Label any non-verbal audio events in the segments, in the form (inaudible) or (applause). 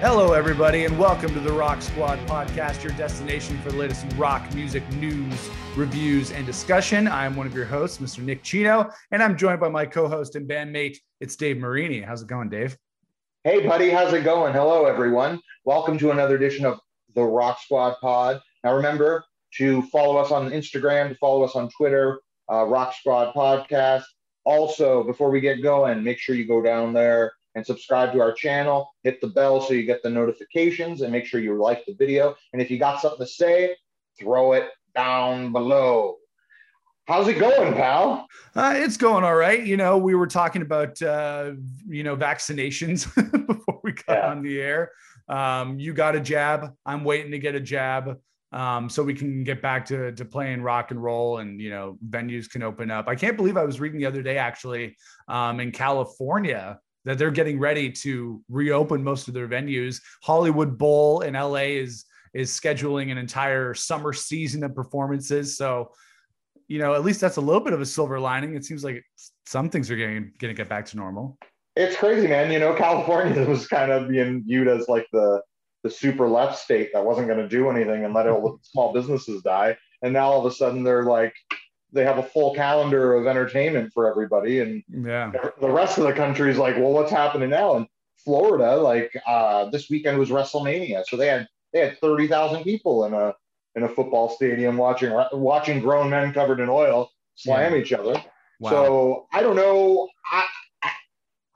Hello, everybody, and welcome to the Rock Squad podcast, your destination for the latest rock music news, reviews, and discussion. I'm one of your hosts, Mr. Nick Chino, and I'm joined by my co host and bandmate, it's Dave Marini. How's it going, Dave? Hey, buddy, how's it going? Hello, everyone. Welcome to another edition of the Rock Squad pod. Now, remember to follow us on Instagram, to follow us on Twitter, uh, Rock Squad Podcast. Also, before we get going, make sure you go down there and subscribe to our channel. Hit the bell so you get the notifications and make sure you like the video. And if you got something to say, throw it down below. How's it going, pal? Uh, it's going all right. You know, we were talking about, uh, you know, vaccinations (laughs) before we got yeah. on the air. Um, you got a jab. I'm waiting to get a jab um, so we can get back to, to playing rock and roll and, you know, venues can open up. I can't believe I was reading the other day, actually, um, in California, that they're getting ready to reopen most of their venues. Hollywood Bowl in LA is is scheduling an entire summer season of performances. So, you know, at least that's a little bit of a silver lining. It seems like some things are getting going to get back to normal. It's crazy, man. You know, (laughs) California was kind of being viewed as like the the super left state that wasn't going to do anything and let all the (laughs) small businesses die. And now all of a sudden they're like they have a full calendar of entertainment for everybody and yeah the rest of the country is like well what's happening now and florida like uh, this weekend was wrestlemania so they had they had 30000 people in a in a football stadium watching watching grown men covered in oil slam yeah. each other wow. so i don't know i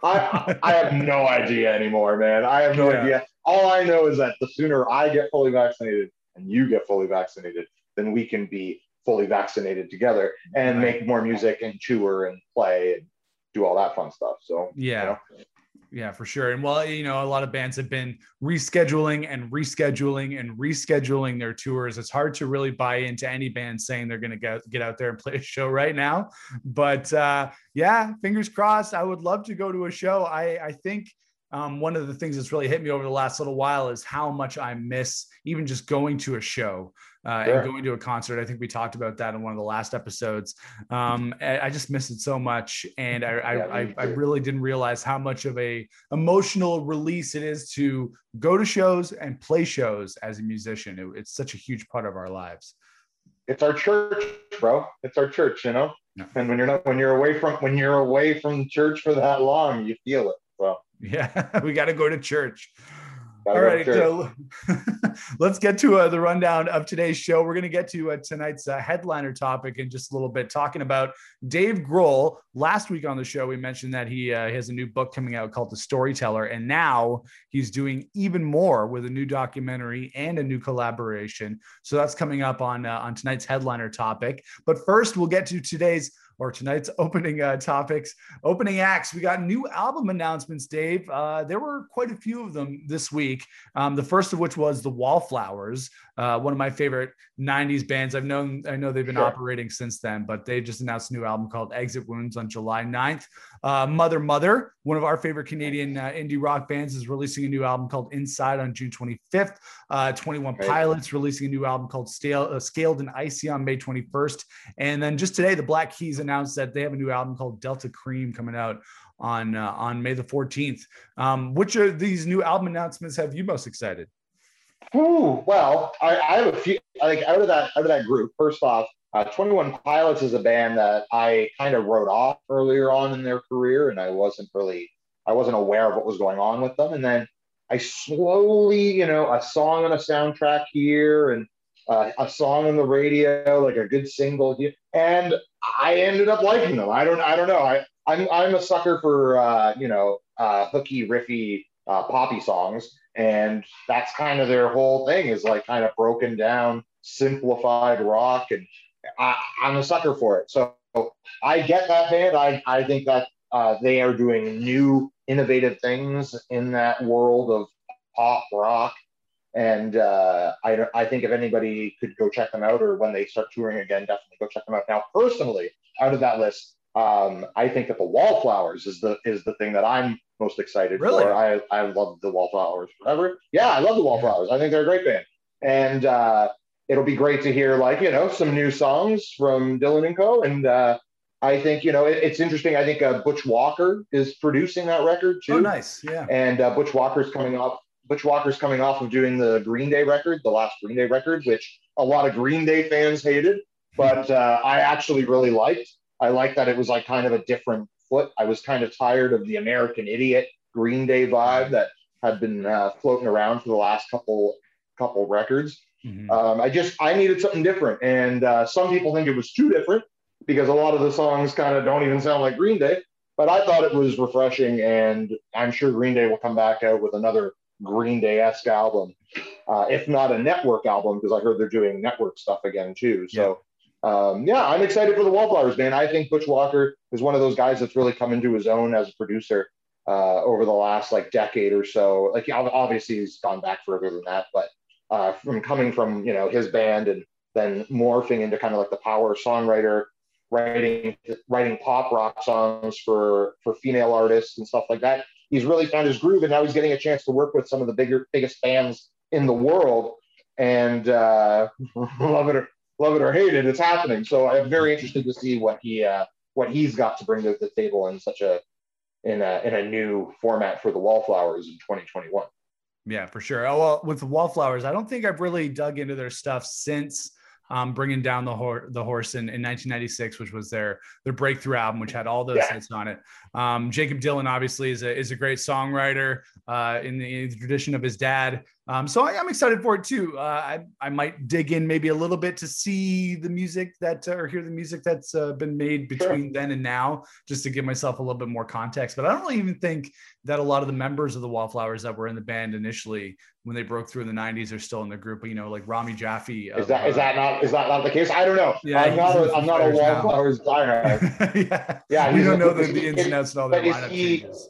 I, I have no (laughs) idea anymore, man. I have no yeah. idea. All I know is that the sooner I get fully vaccinated and you get fully vaccinated, then we can be fully vaccinated together and right. make more music and tour and play and do all that fun stuff. So yeah. You know. Yeah, for sure. And well, you know, a lot of bands have been rescheduling and rescheduling and rescheduling their tours. It's hard to really buy into any band saying they're going to get get out there and play a show right now. But uh, yeah, fingers crossed. I would love to go to a show. I I think um, one of the things that's really hit me over the last little while is how much I miss even just going to a show uh, sure. and going to a concert. I think we talked about that in one of the last episodes. Um, I just miss it so much, and I, yeah, I, I, really didn't realize how much of a emotional release it is to go to shows and play shows as a musician. It, it's such a huge part of our lives. It's our church, bro. It's our church, you know. Yeah. And when you're not, when you're away from, when you're away from church for that long, you feel it. So yeah, (laughs) we got to go to church. All right, so (laughs) let's get to uh, the rundown of today's show. We're going to get to uh, tonight's uh, headliner topic in just a little bit, talking about Dave Grohl. Last week on the show, we mentioned that he, uh, has a new book coming out called The Storyteller, and now he's doing even more with a new documentary and a new collaboration. So that's coming up on uh, on tonight's headliner topic. But first, we'll get to today's or tonight's (laughs) opening uh, topics, opening acts. We got new album announcements, Dave. Uh, there were quite a few of them this week. Um, the first of which was the Wallflowers, uh, one of my favorite '90s bands. I've known, I know they've been sure. operating since then, but they just announced a new album called Exit Wounds on July 9th. Uh, Mother Mother, one of our favorite Canadian uh, indie rock bands, is releasing a new album called Inside on June 25th. Uh, 21 right. Pilots releasing a new album called Stale, uh, Scaled and Icy on May 21st. And then just today, the Black Keys announced that they have a new album called Delta Kream coming out on uh, on May the 14th. Um, which of these new album announcements have you most excited? Ooh, well, I, I have a few. Like out of that out of that group, first off, uh, 21 Pilots is a band that I kind of wrote off earlier on in their career, and I wasn't really, I wasn't aware of what was going on with them. And then I slowly, you know, a song on a soundtrack here and uh, a song on the radio, like a good single and I ended up liking them. I don't, I don't know. I, I'm, I'm a sucker for, uh, you know, uh, hooky, riffy, uh, poppy songs, and that's kind of their whole thing is like kind of broken down, simplified rock and I, am a sucker for it. So I get that band. I, I think that uh, they are doing new, innovative things in that world of pop rock. And uh, I, I think if anybody could go check them out or when they start touring again, definitely go check them out. Now, personally, out of that list, um, I think that the Wallflowers is the is the thing that I'm most excited really? for. I I love the Wallflowers forever. Yeah, I love the Wallflowers. I think they're a great band. And uh, it'll be great to hear like you know some new songs from Dylan and Co. And uh, I think you know it, it's interesting. I think uh, Butch Walker is producing that record too. Oh, nice, yeah. And uh, Butch Walker's coming off Butch Walker's coming off of doing the Green Day record, the last Green Day record, which a lot of Green Day fans hated, but uh, I actually really liked. I liked that it was like kind of a different foot. I was kind of tired of the American Idiot Green Day vibe that had been uh, floating around for the last couple couple records. Mm-hmm. Um, I just I needed something different, and uh, some people think it was too different because a lot of the songs kind of don't even sound like Green Day. But I thought it was refreshing, and I'm sure Green Day will come back out with another Green Day esque album, uh, if not a network album, because I heard they're doing network stuff again too. So. Yeah. Um, yeah, I'm excited for the Wallflowers, man. I think Butch Walker is one of those guys that's really come into his own as a producer uh, over the last like decade or so. Like obviously he's gone back further than that, but uh, from coming from you know his band and then morphing into kind of like the power songwriter, writing writing pop rock songs for for female artists and stuff like that. He's really found his groove, and now he's getting a chance to work with some of the bigger biggest bands in the world. And uh, (laughs) love it or love it or hate it, it's happening. So I'm very interested to see what he uh, what he's got to bring to the table in such a in a in a new format for the Wallflowers in 2021. Yeah, for sure. Oh, well, with the Wallflowers, I don't think I've really dug into their stuff since um, bringing down the, hor- the horse in, in 1996, which was their their breakthrough album, which had all those yeah. hits on it. Um, Jakob Dylan obviously is a is a great songwriter uh, in, the, in, the, tradition of his dad. Um, so I, am excited for it too. Uh, I I might dig in maybe a little bit to see the music that uh, or hear the music that's uh, been made between sure. then and now, just to give myself a little bit more context. But I don't really even think that a lot of the members of the Wallflowers that were in the band initially when they broke through in the 90s are still in the group. But you know, like Rami Jaffee. Is that is that not is that not the case? I don't know. Yeah, I'm not a, I'm not a Wallflowers guy. (laughs) yeah, yeah. We don't know the, the ins and outs and all that lineup changes.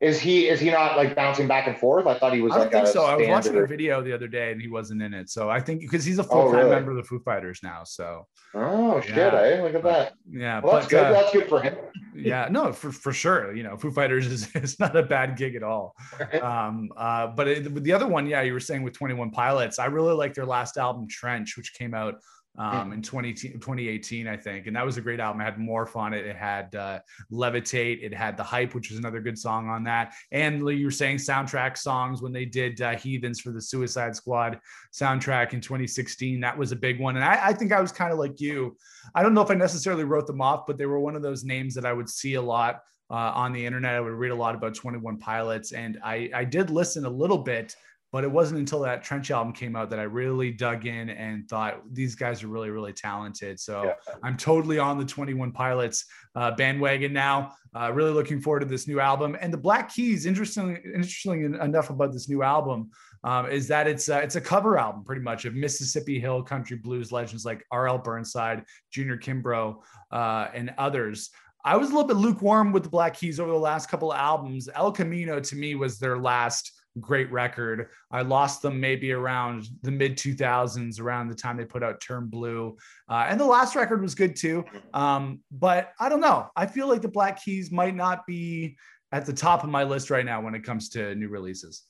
Is he is he not like bouncing back and forth? I thought he was. I don't think so. I was watching a video the other day and he wasn't in it. So I think because he's a full time oh, really? member of the Foo Fighters now. So. Oh shit! Yeah. Eh? Look at that. Yeah, well, that's good. Uh, that's good for him. Yeah, no, for for sure. You know, Foo Fighters is, (laughs) is not a bad gig at all. um, uh, but it, the other one, yeah, you were saying with Twenty One Pilots, I really like their last album, Trench, which came out um, in 20, 2018, I think. And that was a great album. It had Morph on it. It had uh, Levitate. It had The Hype, which was another good song on that. And you were saying soundtrack songs when they did uh, Heathens for the Suicide Squad soundtrack in 2016. That was a big one. And I, I think I was kind of like you. I don't know if I necessarily wrote them off, but they were one of those names that I would see a lot uh, on the internet. I would read a lot about 21 Pilots. And I, I did listen a little bit but it wasn't until that Trench album came out that I really dug in and thought these guys are really, really talented. So yeah. I'm totally on the 21 Pilots uh, bandwagon now. Uh, really looking forward to this new album. And the Black Keys, interestingly, interestingly enough about this new album, um, is that it's uh, it's a cover album pretty much of Mississippi Hill country blues legends like R.L. Burnside, Junior Kimbrough, uh, and others. I was a little bit lukewarm with the Black Keys over the last couple of albums. El Camino to me was their last great record. I lost them maybe around the mid 2000s, around the time they put out Turn Blue. Uh, and the last record was good too. Um, but I don't know. I feel like the Black Keys might not be at the top of my list right now when it comes to new releases.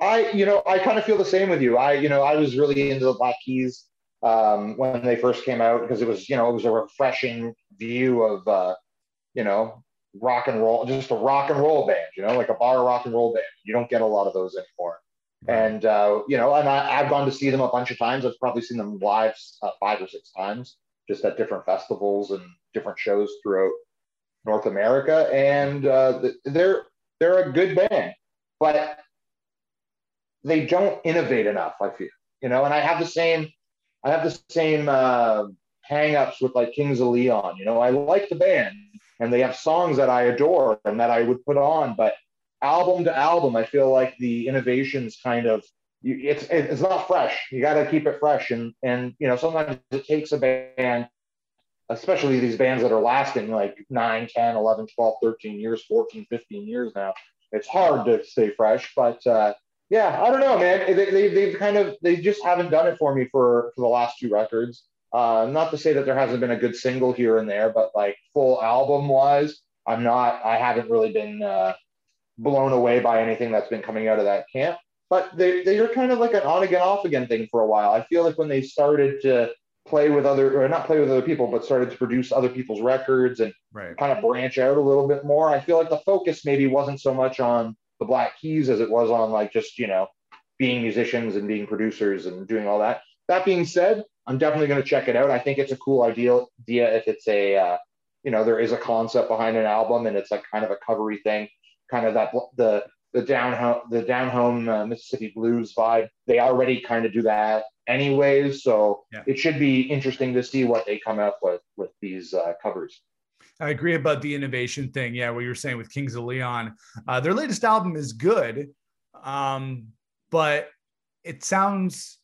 I, you know, I kind of feel the same with you. I, you know, I was really into the Black Keys um, when they first came out because it was, you know, it was a refreshing view of, uh, you know, rock and roll, just a rock and roll band, you know, like a bar rock and roll band. You don't get a lot of those anymore. And, uh, you know, and I, have gone to see them a bunch of times. I've probably seen them live uh, five or six times, just at different festivals and different shows throughout North America. And uh, they're, they're a good band, but they don't innovate enough, I feel, you know, and I have the same, I have the same uh, hangups with like Kings of Leon. You know, I like the band, and they have songs that I adore and that I would put on. But album to album, I feel like the innovations kind of it's it's not fresh. You got to keep it fresh, and and you know sometimes it takes a band, especially these bands that are lasting like 9, 10, 11, 12, 13 years, 14, 15 years now. It's hard to stay fresh, but uh, yeah, I don't know, man. They, they, they've kind of they just haven't done it for me for for the last two records. Uh, not to say that there hasn't been a good single here and there, but like full album wise, I'm not, I haven't really been uh, blown away by anything that's been coming out of that camp. But they, they are kind of like an on again, off again thing for a while. I feel like when they started to play with other, or not play with other people, but started to produce other people's records and right. kind of branch out a little bit more, I feel like the focus maybe wasn't so much on the Black Keys as it was on like just you know being musicians and being producers and doing all that. That being said, I'm definitely going to check it out. I think it's a cool idea idea if it's a uh, you know there is a concept behind an album and it's like kind of a covery thing, kind of that the the down home the down home uh, Mississippi blues vibe. They already kind of do that anyways, so yeah. it should be interesting to see what they come up with with these uh, covers. I agree about the innovation thing. Yeah, what you were saying with Kings of Leon, uh, their latest album is good, um, but it sounds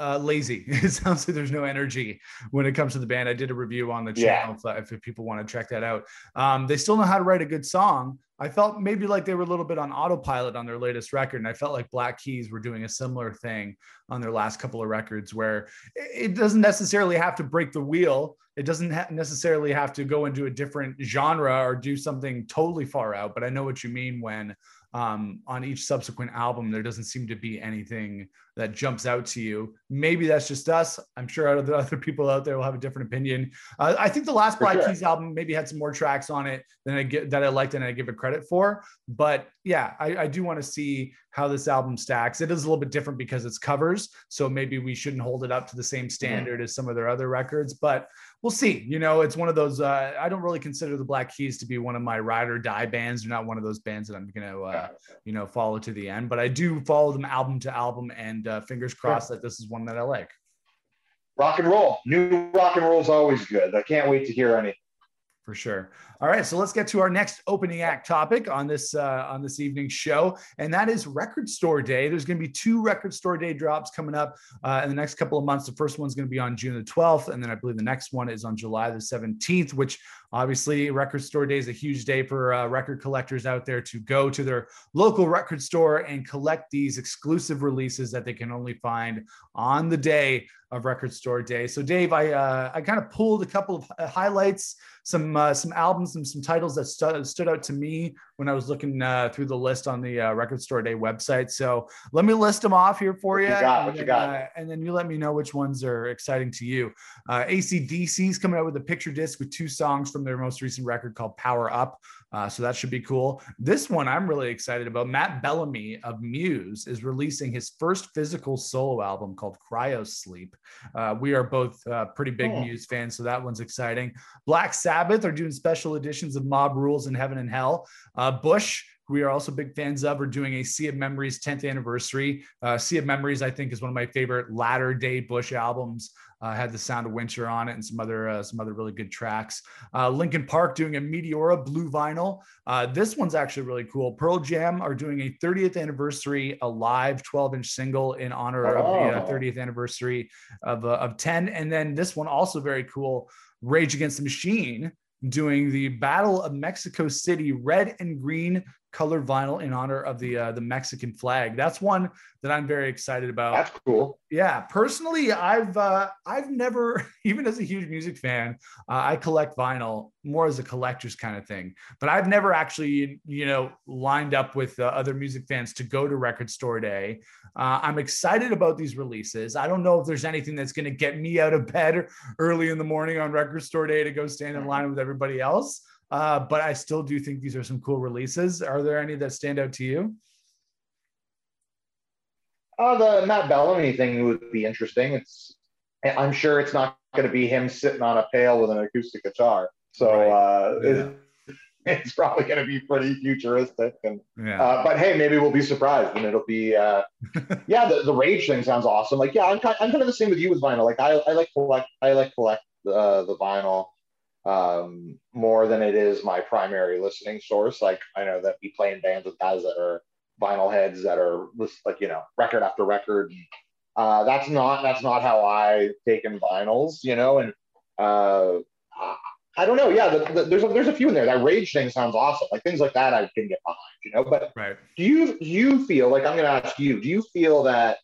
uh, lazy. (laughs) It sounds like there's no energy when it comes to the band. I did a review on the channel yeah. if, if, people want to check that out. Um, they still know how to write a good song. I felt maybe like they were a little bit on autopilot on their latest record. And I felt like Black Keys were doing a similar thing on their last couple of records where it doesn't necessarily have to break the wheel. It doesn't ha- necessarily have to go into a different genre or do something totally far out. But I know what you mean when um, on each subsequent album, there doesn't seem to be anything that jumps out to you. Maybe that's just us. I'm sure other (laughs) other people out there will have a different opinion. Uh, I think the last Black sure. Keys album maybe had some more tracks on it than I get that I liked and I give it credit for. But yeah, I, I do want to see how this album stacks. It is a little bit different because it's covers, so maybe we shouldn't hold it up to the same mm-hmm. standard mm-hmm. as some of their other records. But we'll see. You know, it's one of those. Uh, I don't really consider the Black Keys to be one of my ride or die bands. They're not one of those bands that I'm going to, uh, you know, follow to the end. But I do follow them album to album, and uh, fingers crossed that this is one that I like. Rock and roll, new rock and roll is always good. I can't wait to hear anything for sure. All right, so let's get to our next opening act topic on this uh, on this evening's show, and that is Record Store Day. There's going to be two Record Store Day drops coming up uh, in the next couple of months. The first one's going to be on June the 12th, and then I believe the next one is on July the 17th. Which obviously, Record Store Day is a huge day for uh, record collectors out there to go to their local record store and collect these exclusive releases that they can only find on the day of Record Store Day. So, Dave, I uh, I kind of pulled a couple of uh, highlights, some uh, some albums and some titles that st- stood out to me when I was looking uh, through the list on the uh, Record Store Day website. So, let me list them off here for you. you got, and, then, you uh, and then you let me know which ones are exciting to you. Uh, ACDC's coming out with a picture disc with two songs from their most recent record called Power Up. Uh, so that should be cool. This one I'm really excited about. Matt Bellamy of Muse is releasing his first physical solo album called Cryosleep. Uh, we are both uh, pretty big oh. Muse fans, so that one's exciting. Black Sabbath are doing special editions of Mob Rules in Heaven and Hell. Uh, Bush we are also big fans of. We're doing a Sea of Memories 10th anniversary. Uh, sea of Memories, I think, is one of my favorite latter day Bush albums. Uh, had the Sound of Winter on it and some other uh, some other really good tracks. Uh, Linkin Park doing a Meteora blue vinyl. Uh, this one's actually really cool. Pearl Jam are doing a 30th anniversary, a live 12 inch single in honor oh. of the 30th uh, anniversary of uh, of 10. And then this one also very cool. Rage Against the Machine doing the Battle of Mexico City red and green colored vinyl in honor of the uh, the Mexican flag. That's one that I'm very excited about. That's cool. Yeah, personally, I've uh, I've never, (laughs) even as a huge music fan, uh, I collect vinyl more as a collector's kind of thing. But I've never actually, you know, lined up with uh, other music fans to go to Record Store Day. Uh, I'm excited about these releases. I don't know if there's anything that's going to get me out of bed (laughs) early in the morning on Record Store Day to go stand in line with everybody else. Uh, but I still do think these are some cool releases. Are there any that stand out to you? Uh, the Matt Bellamy thing would be interesting. It's, I'm sure it's not going to be him sitting on a pail with an acoustic guitar. So right. uh, yeah. it's, (laughs) it's, probably going to be pretty futuristic. And yeah. uh, but hey, maybe we'll be surprised and it'll be uh, (laughs) yeah. The, the rage thing sounds awesome. Like yeah, I'm kind, I'm kind of the same with you with vinyl. Like I, I like collect I like collect uh, the vinyl um, more than it is my primary listening source. Like I know that we play in bands with guys that are vinyl heads that are like you know record after record. Uh, that's not that's not how I take in vinyls, you know. And uh, I don't know. Yeah, the, the, there's a, there's a few in there. That rage thing sounds awesome. Like things like that, I can get behind, you know. But right. do you do you feel like I'm going to ask you? Do you feel that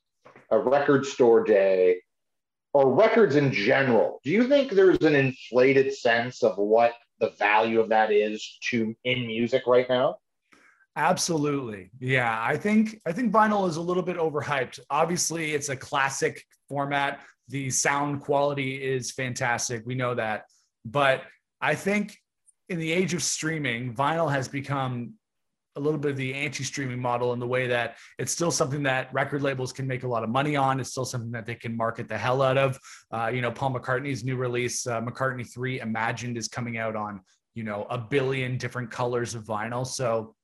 a record store day or records in general, do you think there's an inflated sense of what the value of that is to in music right now? Absolutely. Yeah, I think I think vinyl is a little bit overhyped. Obviously, it's a classic format. The sound quality is fantastic. We know that. But I think in the age of streaming, vinyl has become a little bit of the anti-streaming model in the way that it's still something that record labels can make a lot of money on. It's still something that they can market the hell out of. Uh, you know, Paul McCartney's new release, uh, McCartney Three Imagined, is coming out on you know a billion different colors of vinyl. So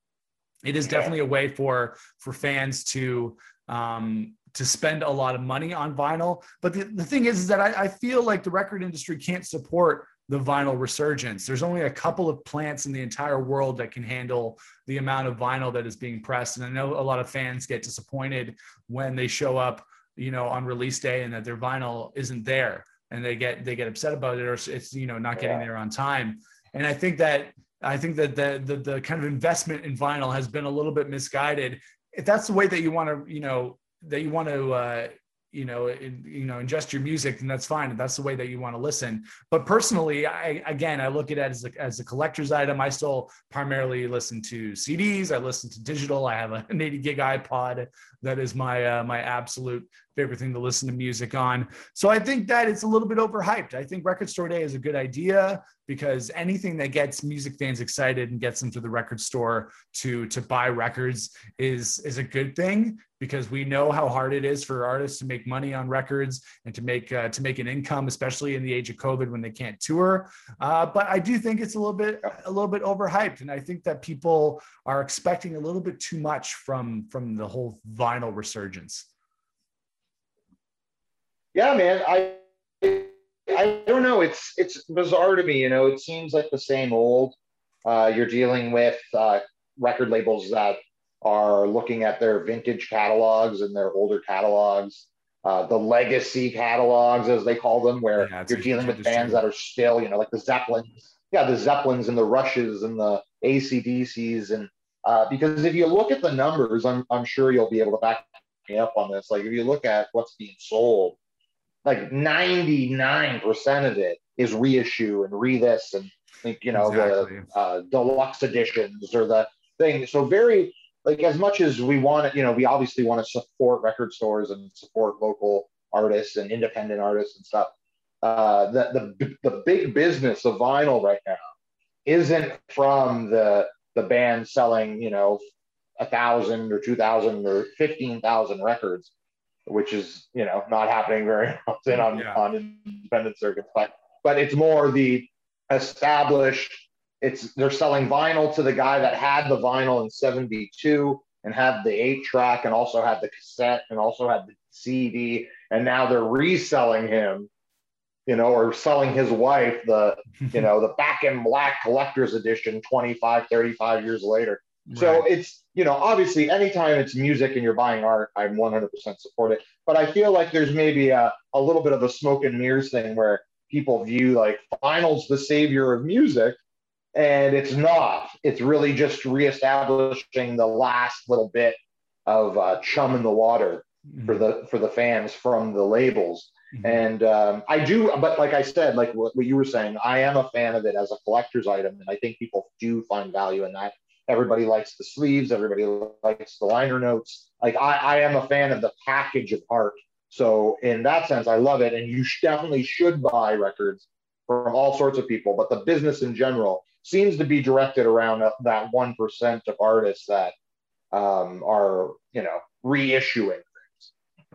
it is definitely a way for for fans to um, to spend a lot of money on vinyl. But the, the thing is, is that I, I feel like the record industry can't support the vinyl resurgence. There's only a couple of plants in the entire world that can handle the amount of vinyl that is being pressed. And I know a lot of fans get disappointed when they show up, you know, on release day and that their vinyl isn't there and they get they get upset about it or it's you know not getting yeah. there on time. And I think that I think that the, the the kind of investment in vinyl has been a little bit misguided. If that's the way that you want to, you know, that you want to uh, you know you know ingest your music and that's fine that's the way that you want to listen. But personally i again i look at it as a, as a collector's item. I still primarily listen to cds i listen to digital i have an 80 gig ipod that is my uh, my absolute favorite thing to listen to music on so i think that it's a little bit overhyped i think record store day is a good idea because anything that gets music fans excited and gets them to the record store to to buy records is is a good thing because we know how hard it is for artists to make money on records and to make uh, to make an income, especially in the age of COVID when they can't tour. Uh, but I do think it's a little bit a little bit overhyped, and I think that people are expecting a little bit too much from from the whole vinyl resurgence. Yeah, man, I I don't know. It's it's bizarre to me. You know, it seems like the same old. Uh, you're dealing with uh, record labels that are looking at their vintage catalogs and their older catalogs, uh, the legacy catalogs, as they call them, where yeah, you're dealing with bands that are still, you know, like the Zeppelins. Yeah, the Zeppelins and the Rushes and the ACDCs. And uh, because if you look at the numbers, I'm, I'm sure you'll be able to back me up on this. Like if you look at what's being sold, like 99% of it is reissue and re this and think, you know, exactly. the uh, deluxe editions or the thing. So very like as much as we want to, you know, we obviously want to support record stores and support local artists and independent artists and stuff. Uh, the, the the big business of vinyl right now isn't from the the band selling, you know, a thousand or two thousand or fifteen thousand records, which is you know not happening very (laughs) often on yeah. on independent circuits, but but it's more the established it's they're selling vinyl to the guy that had the vinyl in 72 and had the eight track and also had the cassette and also had the CD. And now they're reselling him, you know, or selling his wife the, (laughs) you know, the back in black collector's edition 25, 35 years later. Right. So it's, you know, obviously anytime it's music and you're buying art, I'm 100% support it. But I feel like there's maybe a, a little bit of a smoke and mirrors thing where people view like vinyl's the savior of music and it's not. It's really just reestablishing the last little bit of uh, chum in the water mm-hmm. for the for the fans from the labels. Mm-hmm. And um, I do, but like I said, like what, what you were saying, I am a fan of it as a collector's item, and I think people do find value in that. Everybody likes the sleeves. Everybody likes the liner notes. Like I, I am a fan of the package of art. So in that sense, I love it, and you definitely should buy records from all sorts of people. But the business in general, seems to be directed around that 1% of artists that um, are, you know, reissuing.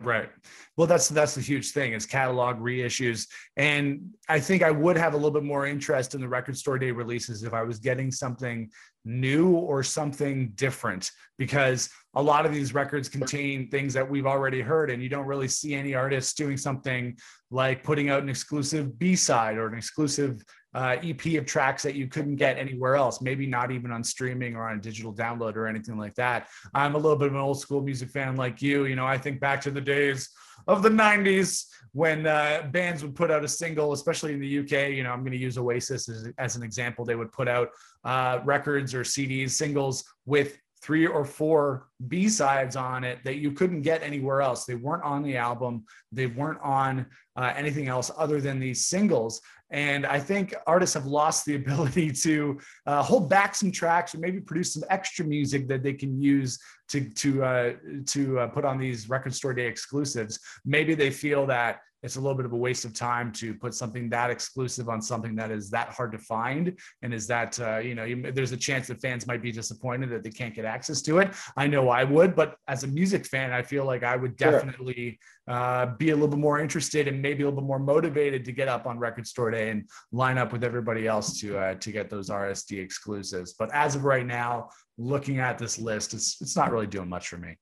Right. Well, that's that's the huge thing is catalog reissues, and I think I would have a little bit more interest in the record store day releases if I was getting something new or something different, because a lot of these records contain things that we've already heard, and you don't really see any artists doing something like putting out an exclusive B side or an exclusive uh, EP of tracks that you couldn't get anywhere else, maybe not even on streaming or on a digital download or anything like that. I'm a little bit of an old school music fan like you. You know, I think back to the days of the 90s when uh, bands would put out a single, especially in the UK. You know, I'm going to use Oasis as, as, an example. They would put out uh, records or CDs, singles with three or four B sides on it that you couldn't get anywhere else. They weren't on the album, they weren't on uh, anything else other than these singles. And I think artists have lost the (laughs) ability to uh, hold back some tracks or maybe produce some extra music that they can use to to uh, to uh, put on these record store day exclusives. Maybe they feel that it's a little bit of a waste of time to put something that exclusive on something that is that hard to find. And is that uh, you know you, there's a chance that fans might be disappointed that they can't get access to it. I know i would but as a music fan i feel like i would definitely sure. uh, be a little bit more interested and maybe a little bit more motivated to get up on record store day and line up with everybody else to uh, to get those rsd exclusives. But as of right now looking at this list it's it's not really doing much for me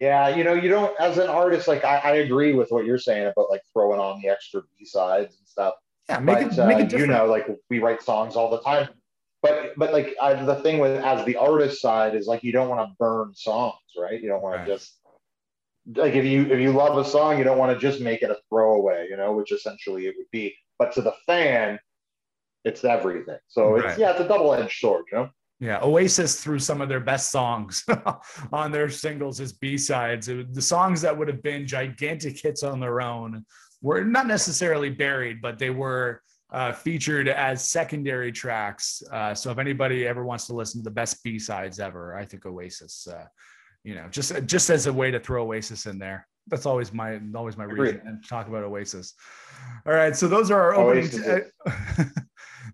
yeah, you know, you don't as an artist, like I, I agree with what you're saying about like throwing on the extra B sides and stuff. Yeah, make but, it, make it uh, you know, like we write songs all the time. But but like I, the thing with as the artist side is like you don't want to burn songs, right? You don't want right. to just like if you if you love a song, you don't want to just make it a throwaway, you know, which essentially it would be. But to the fan, it's everything. So right. it's yeah, it's a double edged sword, you know. Yeah, Oasis threw some of their best songs (laughs) on their singles as B-sides. the songs that would have been gigantic hits on their own were not necessarily buried, but they were uh, featured as secondary tracks. Uh, so if anybody ever wants to listen to the best B-sides ever, I think Oasis, uh, you know, just just as a way to throw Oasis in there. That's always my always my reason to talk about Oasis. All right, so those are our opening. T- (laughs)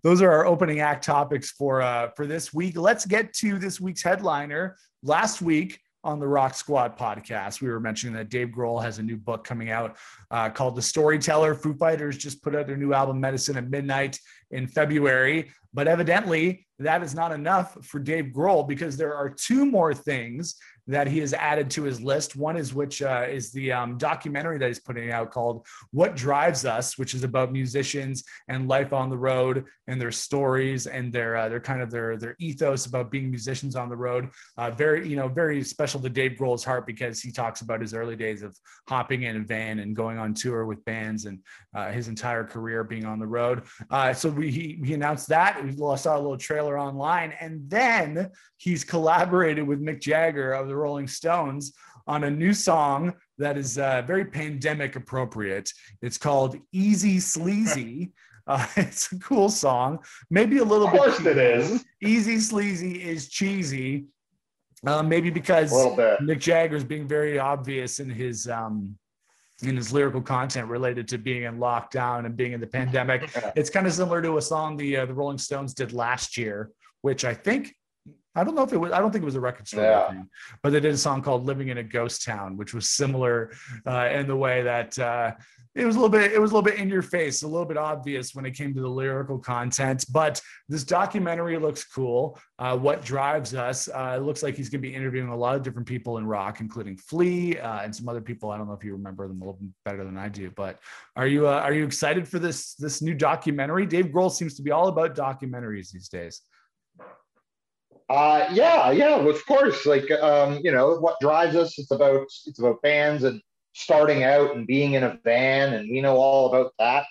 those are our opening act topics for uh, for this week. Let's get to this week's headliner. Last week on the Rock Squad podcast, we were mentioning that Dave Grohl has a new book coming out uh, called The Storyteller. Foo Fighters just put out their new album Medicine at Midnight in February, but evidently that is not enough for Dave Grohl because there are two more things that he has added to his list. One is which uh, is the um, documentary that he's putting out called "What Drives Us," which is about musicians and life on the road and their stories and their uh, their kind of their their ethos about being musicians on the road. Uh, very you know very special to Dave Grohl's heart because he talks about his early days of hopping in a van and going on tour with bands and uh, his entire career being on the road. Uh, so we, he he announced that we saw a little trailer online and then he's collaborated with Mick Jagger of the the Rolling Stones on a new song that is uh, very pandemic appropriate. It's called Easy Sleazy. (laughs) Uh, it's a cool song, maybe a little bit. Of course, it is. Easy Sleazy is cheesy, uh, maybe because Mick Jagger is being very obvious in his um, in his lyrical content related to being in lockdown and being in the pandemic. (laughs) it's kind of similar to a song the uh, the Rolling Stones did last year, which I think I don't know if it was. I don't think it was a record store, yeah. thing, but they did a song called "Living in a Ghost Town," which was similar uh, in the way that uh, it was a little bit. It was a little bit in your face, a little bit obvious when it came to the lyrical content. But this documentary looks cool. Uh, what drives us? Uh, it looks like he's going to be interviewing a lot of different people in rock, including Flea uh, and some other people. I don't know if you remember them a little better than I do. But are you uh, are you excited for this this new documentary? Dave Grohl seems to be all about documentaries these days. Uh, yeah, yeah, of course. Like, um, you know, what drives us? It's about it's about bands and starting out and being in a van, and we know all about that.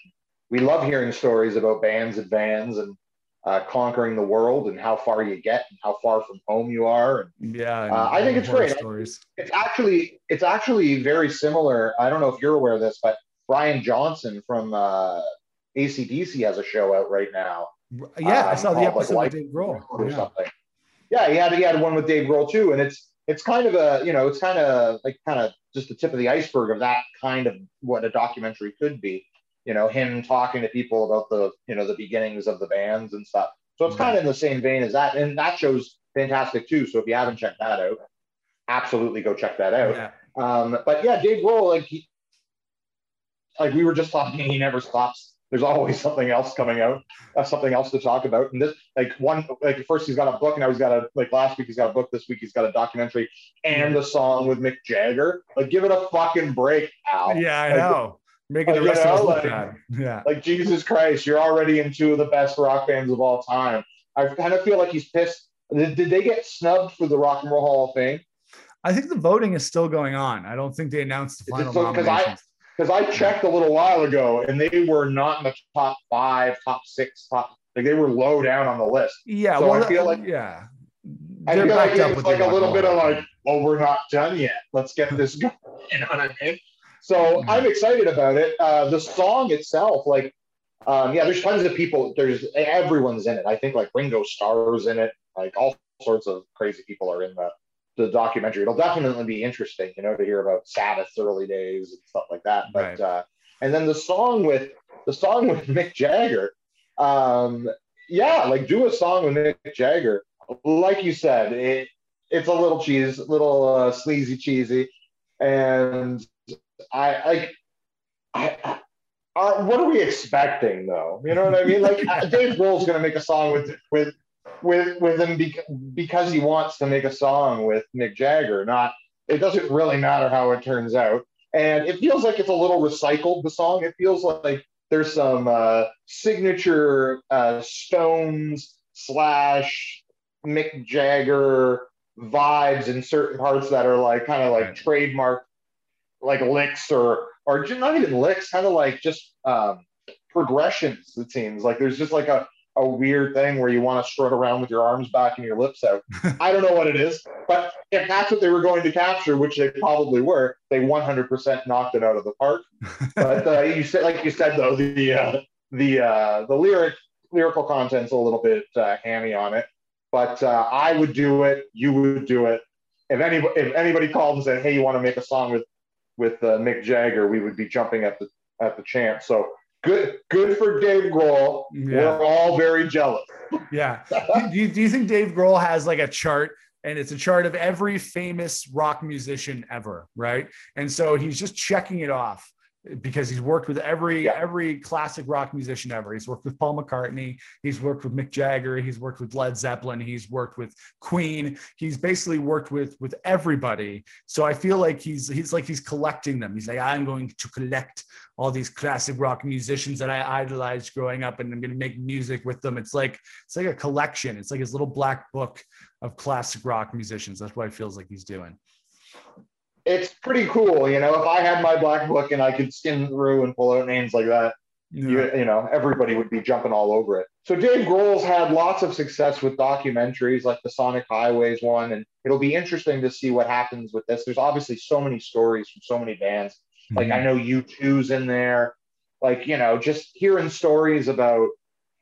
We love hearing stories about bands and vans and uh, conquering the world and how far you get and how far from home you are. And, yeah, uh, I think it's great. Stories. It's actually it's actually very similar. I don't know if you're aware of this, but Brian Johnson from uh, ACDC has a show out right now. Yeah, um, I saw the episode like, Dave Grohl or yeah. something yeah, he had he had one with Dave Grohl too, and it's it's kind of a you know it's kind of like kind of just the tip of the iceberg of that kind of what a documentary could be. You know, him talking to people about the you know the beginnings of the bands and stuff. So it's kind of in the same vein as that, and that show's fantastic too. So if you haven't checked that out, absolutely go check that out. Yeah. Um, but yeah, Dave Grohl, like he, like we were just talking, (laughs) he never stops there's always something else coming out, uh, something else to talk about. And this, like one, like first he's got a book, now he's got a like last week he's got a book, this week he's got a documentary and a song with Mick Jagger. Like, give it a fucking break, Al. Yeah, I like, know. Making the rest know, of us look like, Yeah. Like Jesus Christ, you're already in two of the best rock bands of all time. I kind of feel like he's pissed. Did, did they get snubbed for the Rock and Roll Hall of Fame? I think the voting is still going on. I don't think they announced the final nominations. I, because I checked a little while ago and they were not in the top five, top six, top like they were low down on the list. Yeah, so well, I feel like yeah, I feel like it's like a little bit of like, well, we're not done yet. Let's get this (laughs) going. You know what I mean? So mm-hmm. I'm excited about it. Uh, the song itself, like, um, yeah, there's tons of people. There's everyone's in it. I think like Ringo Starr's in it. Like all sorts of crazy people are in that the documentary. It'll definitely be interesting, you know, to hear about Sabbath's early days and stuff like that. But right. uh, and then the song with the song with Mick Jagger, um, yeah, like do a song with Mick Jagger. Like you said, it, it's a little cheese, little uh, sleazy, cheesy, and I like. I, I uh, what are we expecting though? You know what I mean? Like (laughs) Dave Grohl's going to make a song with with with with him beca- because he wants to make a song with Mick Jagger. Not it doesn't really matter how it turns out, and it feels like it's a little recycled. The song it feels like there's some uh, signature uh, Stones slash Mick Jagger vibes in certain parts that are like kind of like right. trademark like licks or or not even licks, kind of like just um, progressions. It seems like there's just like a a weird thing where you want to strut around with your arms back and your lips out. (laughs) I don't know what it is, but if that's what they were going to capture, which they probably were, they 100% knocked it out of the park. (laughs) But uh, you said, like you said, though, the uh, the uh, the lyric lyrical content's a little bit uh, hammy on it. But uh, I would do it. You would do it. If anybody if anybody called and said, "Hey, you want to make a song with with uh, Mick Jagger," we would be jumping at the at the chance. So good good for Dave Grohl. Yeah. We're all very jealous. Yeah. do, you, do you think Dave Grohl has like a chart and it's a chart of every famous rock musician ever, right? And so he's just checking it off because he's worked with every yeah. every classic rock musician ever. He's worked with Paul McCartney, he's worked with Mick Jagger, he's worked with Led Zeppelin, he's worked with Queen. He's basically worked with with everybody. So I feel like he's he's like he's collecting them. He's like I'm going to collect all these classic rock musicians that I idolized growing up and I'm going to make music with them. It's like it's like a collection. It's like his little black book of classic rock musicians. That's what it feels like he's doing it's pretty cool. You know, if I had my black book and I could skim through and pull out names like that, yeah. you, you know, everybody would be jumping all over it. So Dave Grohl's had lots of success with documentaries like the Sonic Highways one, and it'll be interesting to see what happens with this. There's obviously so many stories from so many bands. Mm-hmm. Like I know U2's in there. Like, you know, just hearing stories about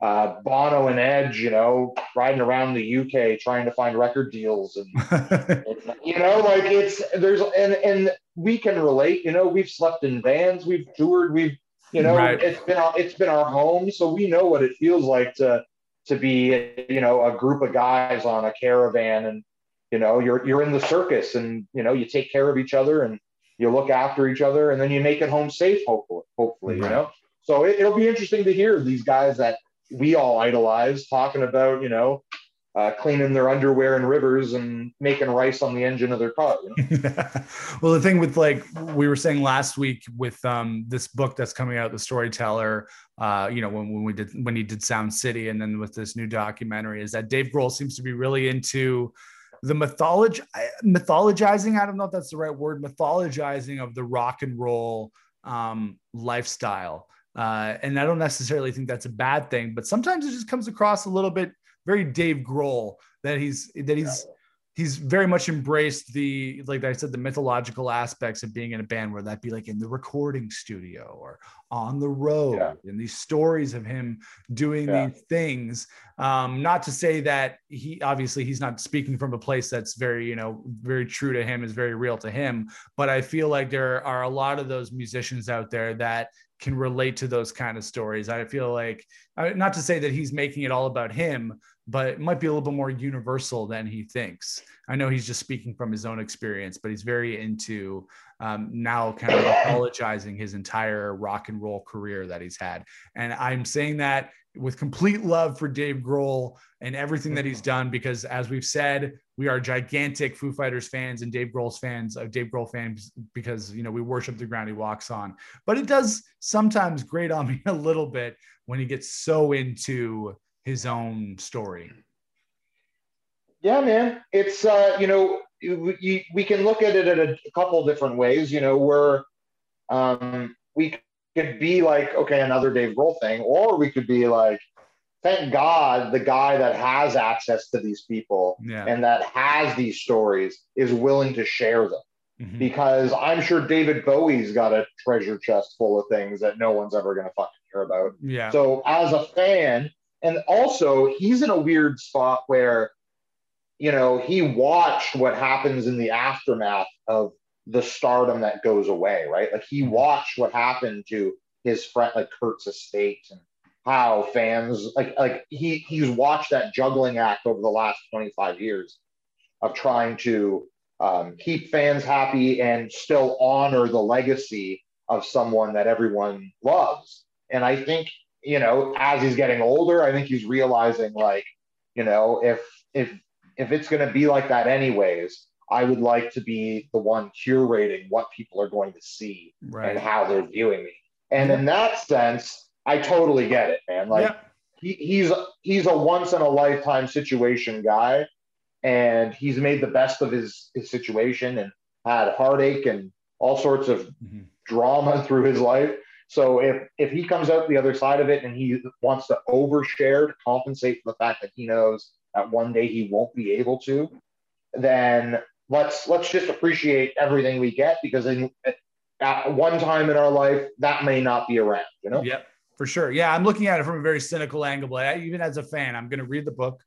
uh, Bono and Edge, you know, riding around the UK trying to find record deals, and, (laughs) and, you know, like it's there's and and we can relate. You know, we've slept in vans, we've toured, we've you know, right. it's been it's been our home, so we know what it feels like to to be you know a group of guys on a caravan, and you know, you're you're in the circus, and you know, you take care of each other, and you look after each other, and then you make it home safe, hopefully, hopefully, right. you know. So it, it'll be interesting to hear these guys that we all idolize, talking about, you know, uh, cleaning their underwear in rivers and making rice on the engine of their car. You know? (laughs) well, the thing with like we were saying last week with um, this book that's coming out, the storyteller, uh, you know, when, when we did when he did Sound City, and then with this new documentary, is that Dave Grohl seems to be really into the mythology mythologizing. I don't know if that's the right word, mythologizing of the rock and roll um, lifestyle. Uh, and I don't necessarily think that's a bad thing, but sometimes it just comes across a little bit very Dave Grohl that he's that he's he's very much embraced the like I said the mythological aspects of being in a band where that be like in the recording studio or on the road yeah. and these stories of him doing yeah. these things um not to say that he obviously he's not speaking from a place that's very you know very true to him is very real to him but I feel like there are a lot of those musicians out there that can relate to those kind of stories. I feel like, not to say that he's making it all about him, but it might be a little bit more universal than he thinks. I know he's just speaking from his own experience, but he's very into um, now kind of apologizing his entire rock and roll career that he's had. And I'm saying that with complete love for Dave Grohl and everything that he's done, because as we've said, we are gigantic Foo Fighters fans and Dave Grohl's fans of uh, Dave Grohl fans because you know we worship the ground he walks on. But it does sometimes grate on (laughs) me a little bit when he gets so into his own story. Yeah, man, it's uh, you know we, we can look at it in a couple different ways. You know, where um, we could be like, okay, another Dave Grohl thing, or we could be like, thank God the guy that has access to these people yeah. and that has these stories is willing to share them. Mm-hmm. Because I'm sure David Bowie's got a treasure chest full of things that no one's ever going to fucking hear about. Yeah. So as a fan, and also he's in a weird spot where you know, he watched what happens in the aftermath of the stardom that goes away, right? Like he watched what happened to his friend, like Kurt's estate, and how fans like like he he's watched that juggling act over the last 25 years of trying to um, keep fans happy and still honor the legacy of someone that everyone loves. And I think you know, as he's getting older, I think he's realizing like, you know, if if if it's going to be like that anyways, I would like to be the one curating what people are going to see right. and how they're viewing me. And in that sense, I totally get it, man. Like yeah. he, he's he's a once in a lifetime situation guy, and he's made the best of his his situation and had heartache and all sorts of mm-hmm. drama (laughs) through his life. So if if he comes out the other side of it and he wants to overshare to compensate for the fact that he knows that one day he won't be able to, then let's let's just appreciate everything we get because in, at one time in our life that may not be around. You know. Yep, for sure. Yeah, I'm looking at it from a very cynical angle. But I, even as a fan, I'm going to read the book.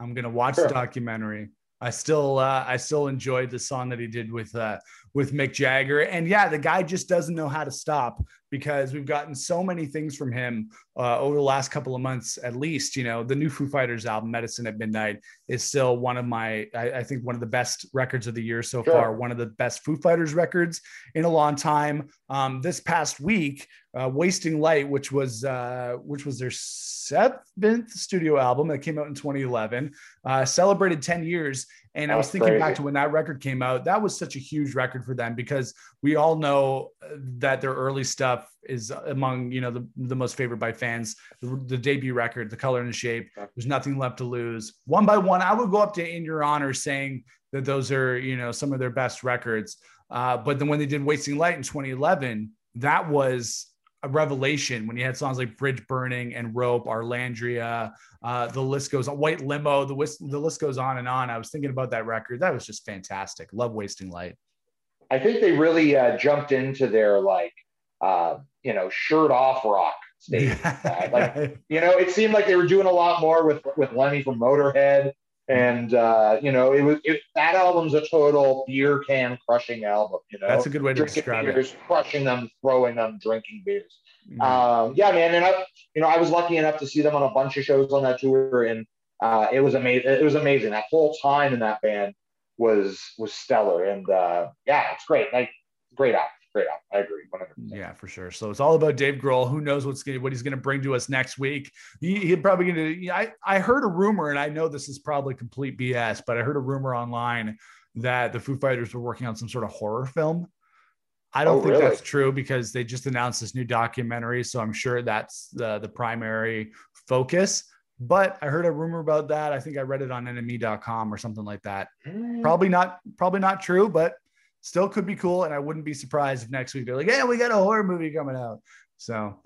I'm going to watch sure. the documentary. I still uh, I still enjoyed the song that he did with uh, with Mick Jagger, and yeah, the guy just doesn't know how to stop because we've gotten so many things from him uh, over the last couple of months, at least. You know, the new Foo Fighters album, "Medicine at Midnight," is still one of my I, I think one of the best records of the year so sure. far. One of the best Foo Fighters records in a long time. Um, this past week, uh, "Wasting Light," which was uh, which was their seventh studio album that came out in 2011, uh, celebrated 10 years and That's I was thinking crazy. back to when that record came out, that was such a huge record for them because we all know that their early stuff is among, you know, the, the most favored by fans. The, the debut record, The Color and the Shape, There's Nothing Left to Lose. One by one, I would go up to In Your Honor saying that those are, you know, some of their best records. Uh, but then when they did Wasting Light in 2011, that was a revelation when you had songs like Bridge Burning and Rope, Arlandria, uh, the list goes on, White Limo, the, list, the list goes on and on. I was thinking about that record. That was just fantastic. Love Wasting Light. I think they really uh, jumped into their like, uh, you know, shirt off rock stage. (laughs) like, you know, it seemed like they were doing a lot more with, with Lemmy from Motorhead and uh, you know, it was it, that album's a total beer can crushing album. You know, that's a good way to drinking describe beers, it. Crushing them, throwing them, drinking beers. Mm-hmm. Um, yeah, man, and I, you know, I was lucky enough to see them on a bunch of shows on that tour, and uh, it was amazing. It was amazing. That whole time in that band was was stellar, and uh, yeah, it's great. Like great album great. I agree. 100%. Yeah, for sure. So it's all about Dave Grohl. Who knows what's gonna, what he's going to bring to us next week? He, he probably going to. I I heard a rumor, and I know this is probably complete BS, but I heard a rumor online that the Foo Fighters were working on some sort of horror film. I don't oh, think really? that's true because they just announced this new documentary, so I'm sure that's the the primary focus. But I heard a rumor about that. I think I read it on NME.com or something like that. Mm. Probably not, probably not true, but still could be cool. And I wouldn't be surprised if next week they're like, "Yeah, we got a horror movie coming out." So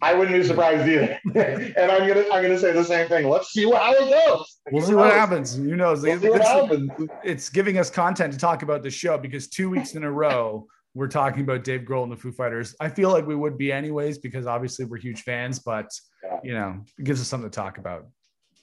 I wouldn't be surprised either. (laughs) and I'm gonna I'm gonna say the same thing. Let's see what, how it goes. We'll see what happens. Who knows? We'll it's, happens. it's giving us content to talk about the show because two weeks in a row we're talking about Dave Grohl and the Foo Fighters. I feel like we would be anyways because obviously we're huge fans, but you know, it gives us something to talk about.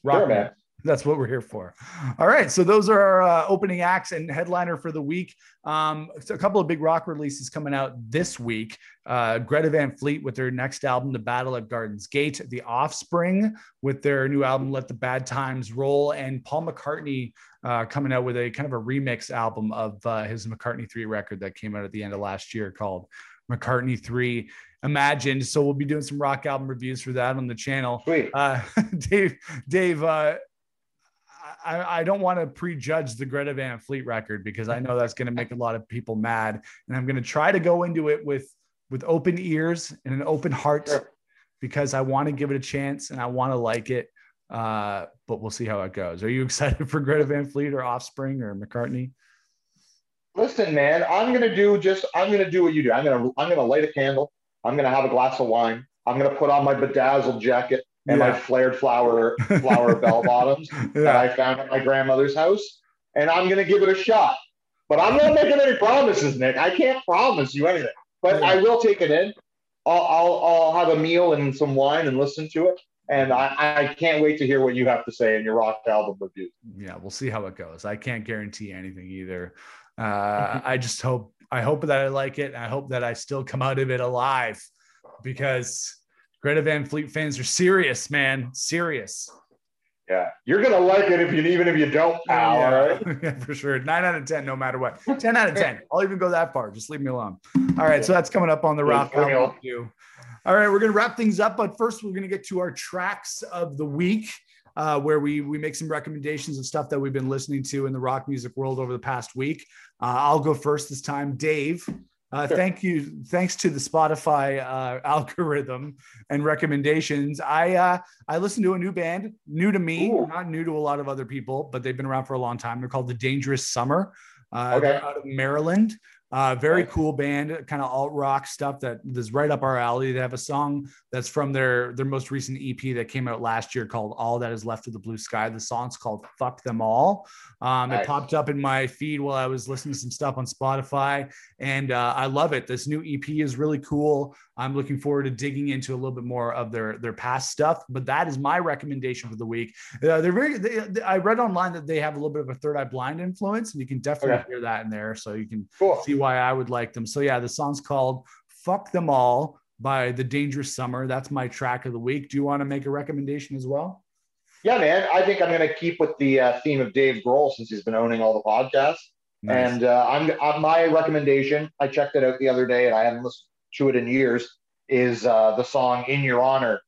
Rock sure, man. That's what we're here for. All right. So those are our uh, opening acts and headliner for the week. Um, a couple of big rock releases coming out this week. Uh, Greta Van Fleet with their next album, The Battle at Garden's Gate. The Offspring with their new album, Let the Bad Times Roll. And Paul McCartney uh, coming out with a kind of a remix album of uh, his McCartney 3 record that came out at the end of last year called McCartney 3 imagined. So we'll be doing some rock album reviews for that on the channel. Sweet. Uh, (laughs) Dave, Dave, uh, I, I don't want to prejudge the Greta Van Fleet record because I know that's going to make a lot of people mad, and I'm going to try to go into it with with open ears and an open heart sure. because I want to give it a chance and I want to like it. Uh, but we'll see how it goes. Are you (laughs) excited for Greta Van Fleet or Offspring or McCartney? Listen, man, I'm gonna do just I'm gonna do what you do. I'm gonna I'm gonna light a candle. I'm gonna have a glass of wine. I'm gonna put on my bedazzled jacket and yeah. my flared flower flower (laughs) bell bottoms yeah. that I found at my grandmother's house, and I'm gonna give it a shot. But I'm not making any promises, Nick. I can't promise you anything, but yeah. I will take it in. I'll, I'll I'll have a meal and some wine and listen to it, and I, I can't wait to hear what you have to say in your rock album review. Yeah, we'll see how it goes. I can't guarantee anything either. Uh, (laughs) I just hope I hope that I like it. And I hope that I still come out of it alive because Greta Van Fleet fans are serious, man. Serious. Yeah, you're gonna like it if you even if you don't, pal. Yeah, all right, (laughs) yeah, for sure. Nine out of ten, no matter what. Ten out of ten. I'll even go that far. Just leave me alone. All right, so that's coming up on the rock. All right, we're gonna wrap things up, but first we're gonna get to our tracks of the week. Uh, where we we make some recommendations of stuff that we've been listening to in the rock music world over the past week. Uh, I'll go first this time. Dave, uh, sure. Thank you. Thanks to the Spotify uh, (laughs) algorithm and recommendations, I uh, I listened to a new band, new to me, Ooh. not new to a lot of other people, but they've been around for a long time. They're called the Dangerous Summer. Uh, okay. out of Maryland. Uh, very cool band, kind of alt rock stuff that is right up our alley. They have a song that's from their their most recent EP that came out last year called "All That Is Left of the Blue Sky." The song's called "Fuck Them All." Um, nice. It popped up in my feed while I was listening to some stuff on Spotify, and uh, I love it. This new EP is really cool. I'm looking forward to digging into a little bit more of their their past stuff. But that is my recommendation for the week. Uh, they're very. They, I read online that they have a little bit of a Third Eye Blind influence, and you can definitely okay. hear that in there. So you can cool. see why I would like them. So yeah, the song's called "Fuck Them All" by The Dangerous Summer. That's my track of the week. Do you want to make a recommendation as well? Yeah, man. I think I'm going to keep with the uh, theme of Dave Grohl since he's been owning all the podcasts. Nice. And uh, I'm uh, my recommendation. I checked it out the other day, and I haven't listened to it in years. Is uh, the song "In Your Honor"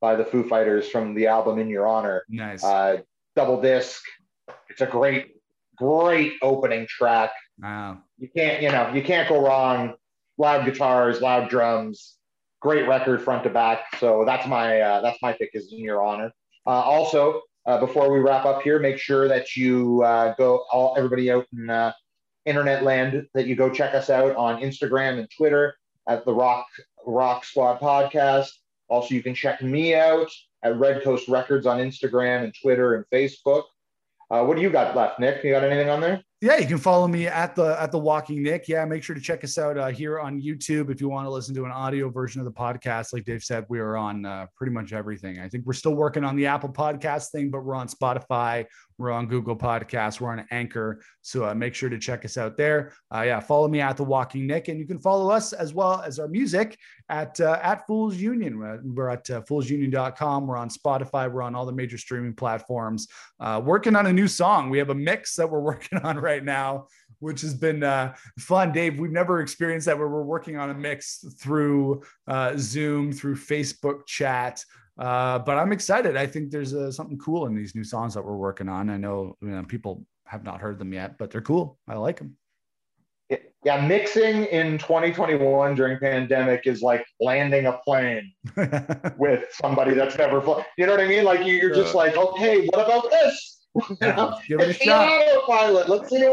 by the Foo Fighters from the album "In Your Honor"? Nice. Uh, double disc. It's a great, great opening track. Wow. You can't, you know, you can't go wrong. Loud guitars, loud drums, great record front to back. So that's my uh, that's my pick is in your honor. Uh, also, uh, before we wrap up here, make sure that you uh, go all everybody out in uh, internet land that you go check us out on Instagram and Twitter at the Rock Rock Squad Podcast. Also, you can check me out at Red Coast Records on Instagram and Twitter and Facebook. Uh, what do you got left, Nick? You got anything on there? Yeah, you can follow me at the at the Walking Nick. Yeah, make sure to check us out uh, here on YouTube if you want to listen to an audio version of the podcast. Like Dave said, we are on uh, pretty much everything. I think we're still working on the Apple Podcast thing, but we're on Spotify, we're on Google Podcasts, we're on Anchor. So uh, make sure to check us out there. Uh, yeah, follow me at the Walking Nick, and you can follow us as well as our music at uh, at Fools Union. We're at uh, foolsunion.com. We're on Spotify. We're on all the major streaming platforms. working on a new song. We have a mix that we're (laughs) working on right (laughs) now, which has been uh, fun. Dave, we've never experienced that where we're working on a mix through uh, Zoom, through Facebook chat. Uh, but I'm excited. I think there's uh, something cool in these new songs that we're working on. I know, you know people have not heard them yet, but they're cool. I like them. Yeah, mixing in 2021 during pandemic is like landing a plane (laughs) with somebody that's never flown. You know what I mean? Like you're just like, okay, what about this? Yeah, give it a shot. Autopilot. Let's see.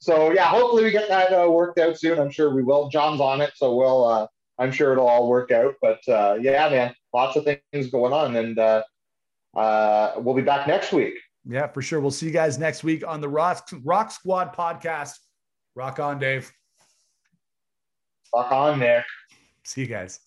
So yeah, hopefully we get that uh, worked out soon. I'm sure we will. John's on it, so we'll. Uh, I'm sure it'll all work out. But uh, yeah, man, lots of things going on, and uh, uh, we'll be back next week. Yeah, for sure. We'll see you guys next week on the Rock Rock Squad podcast. Rock on, Dave. Rock on, Nick. See you guys.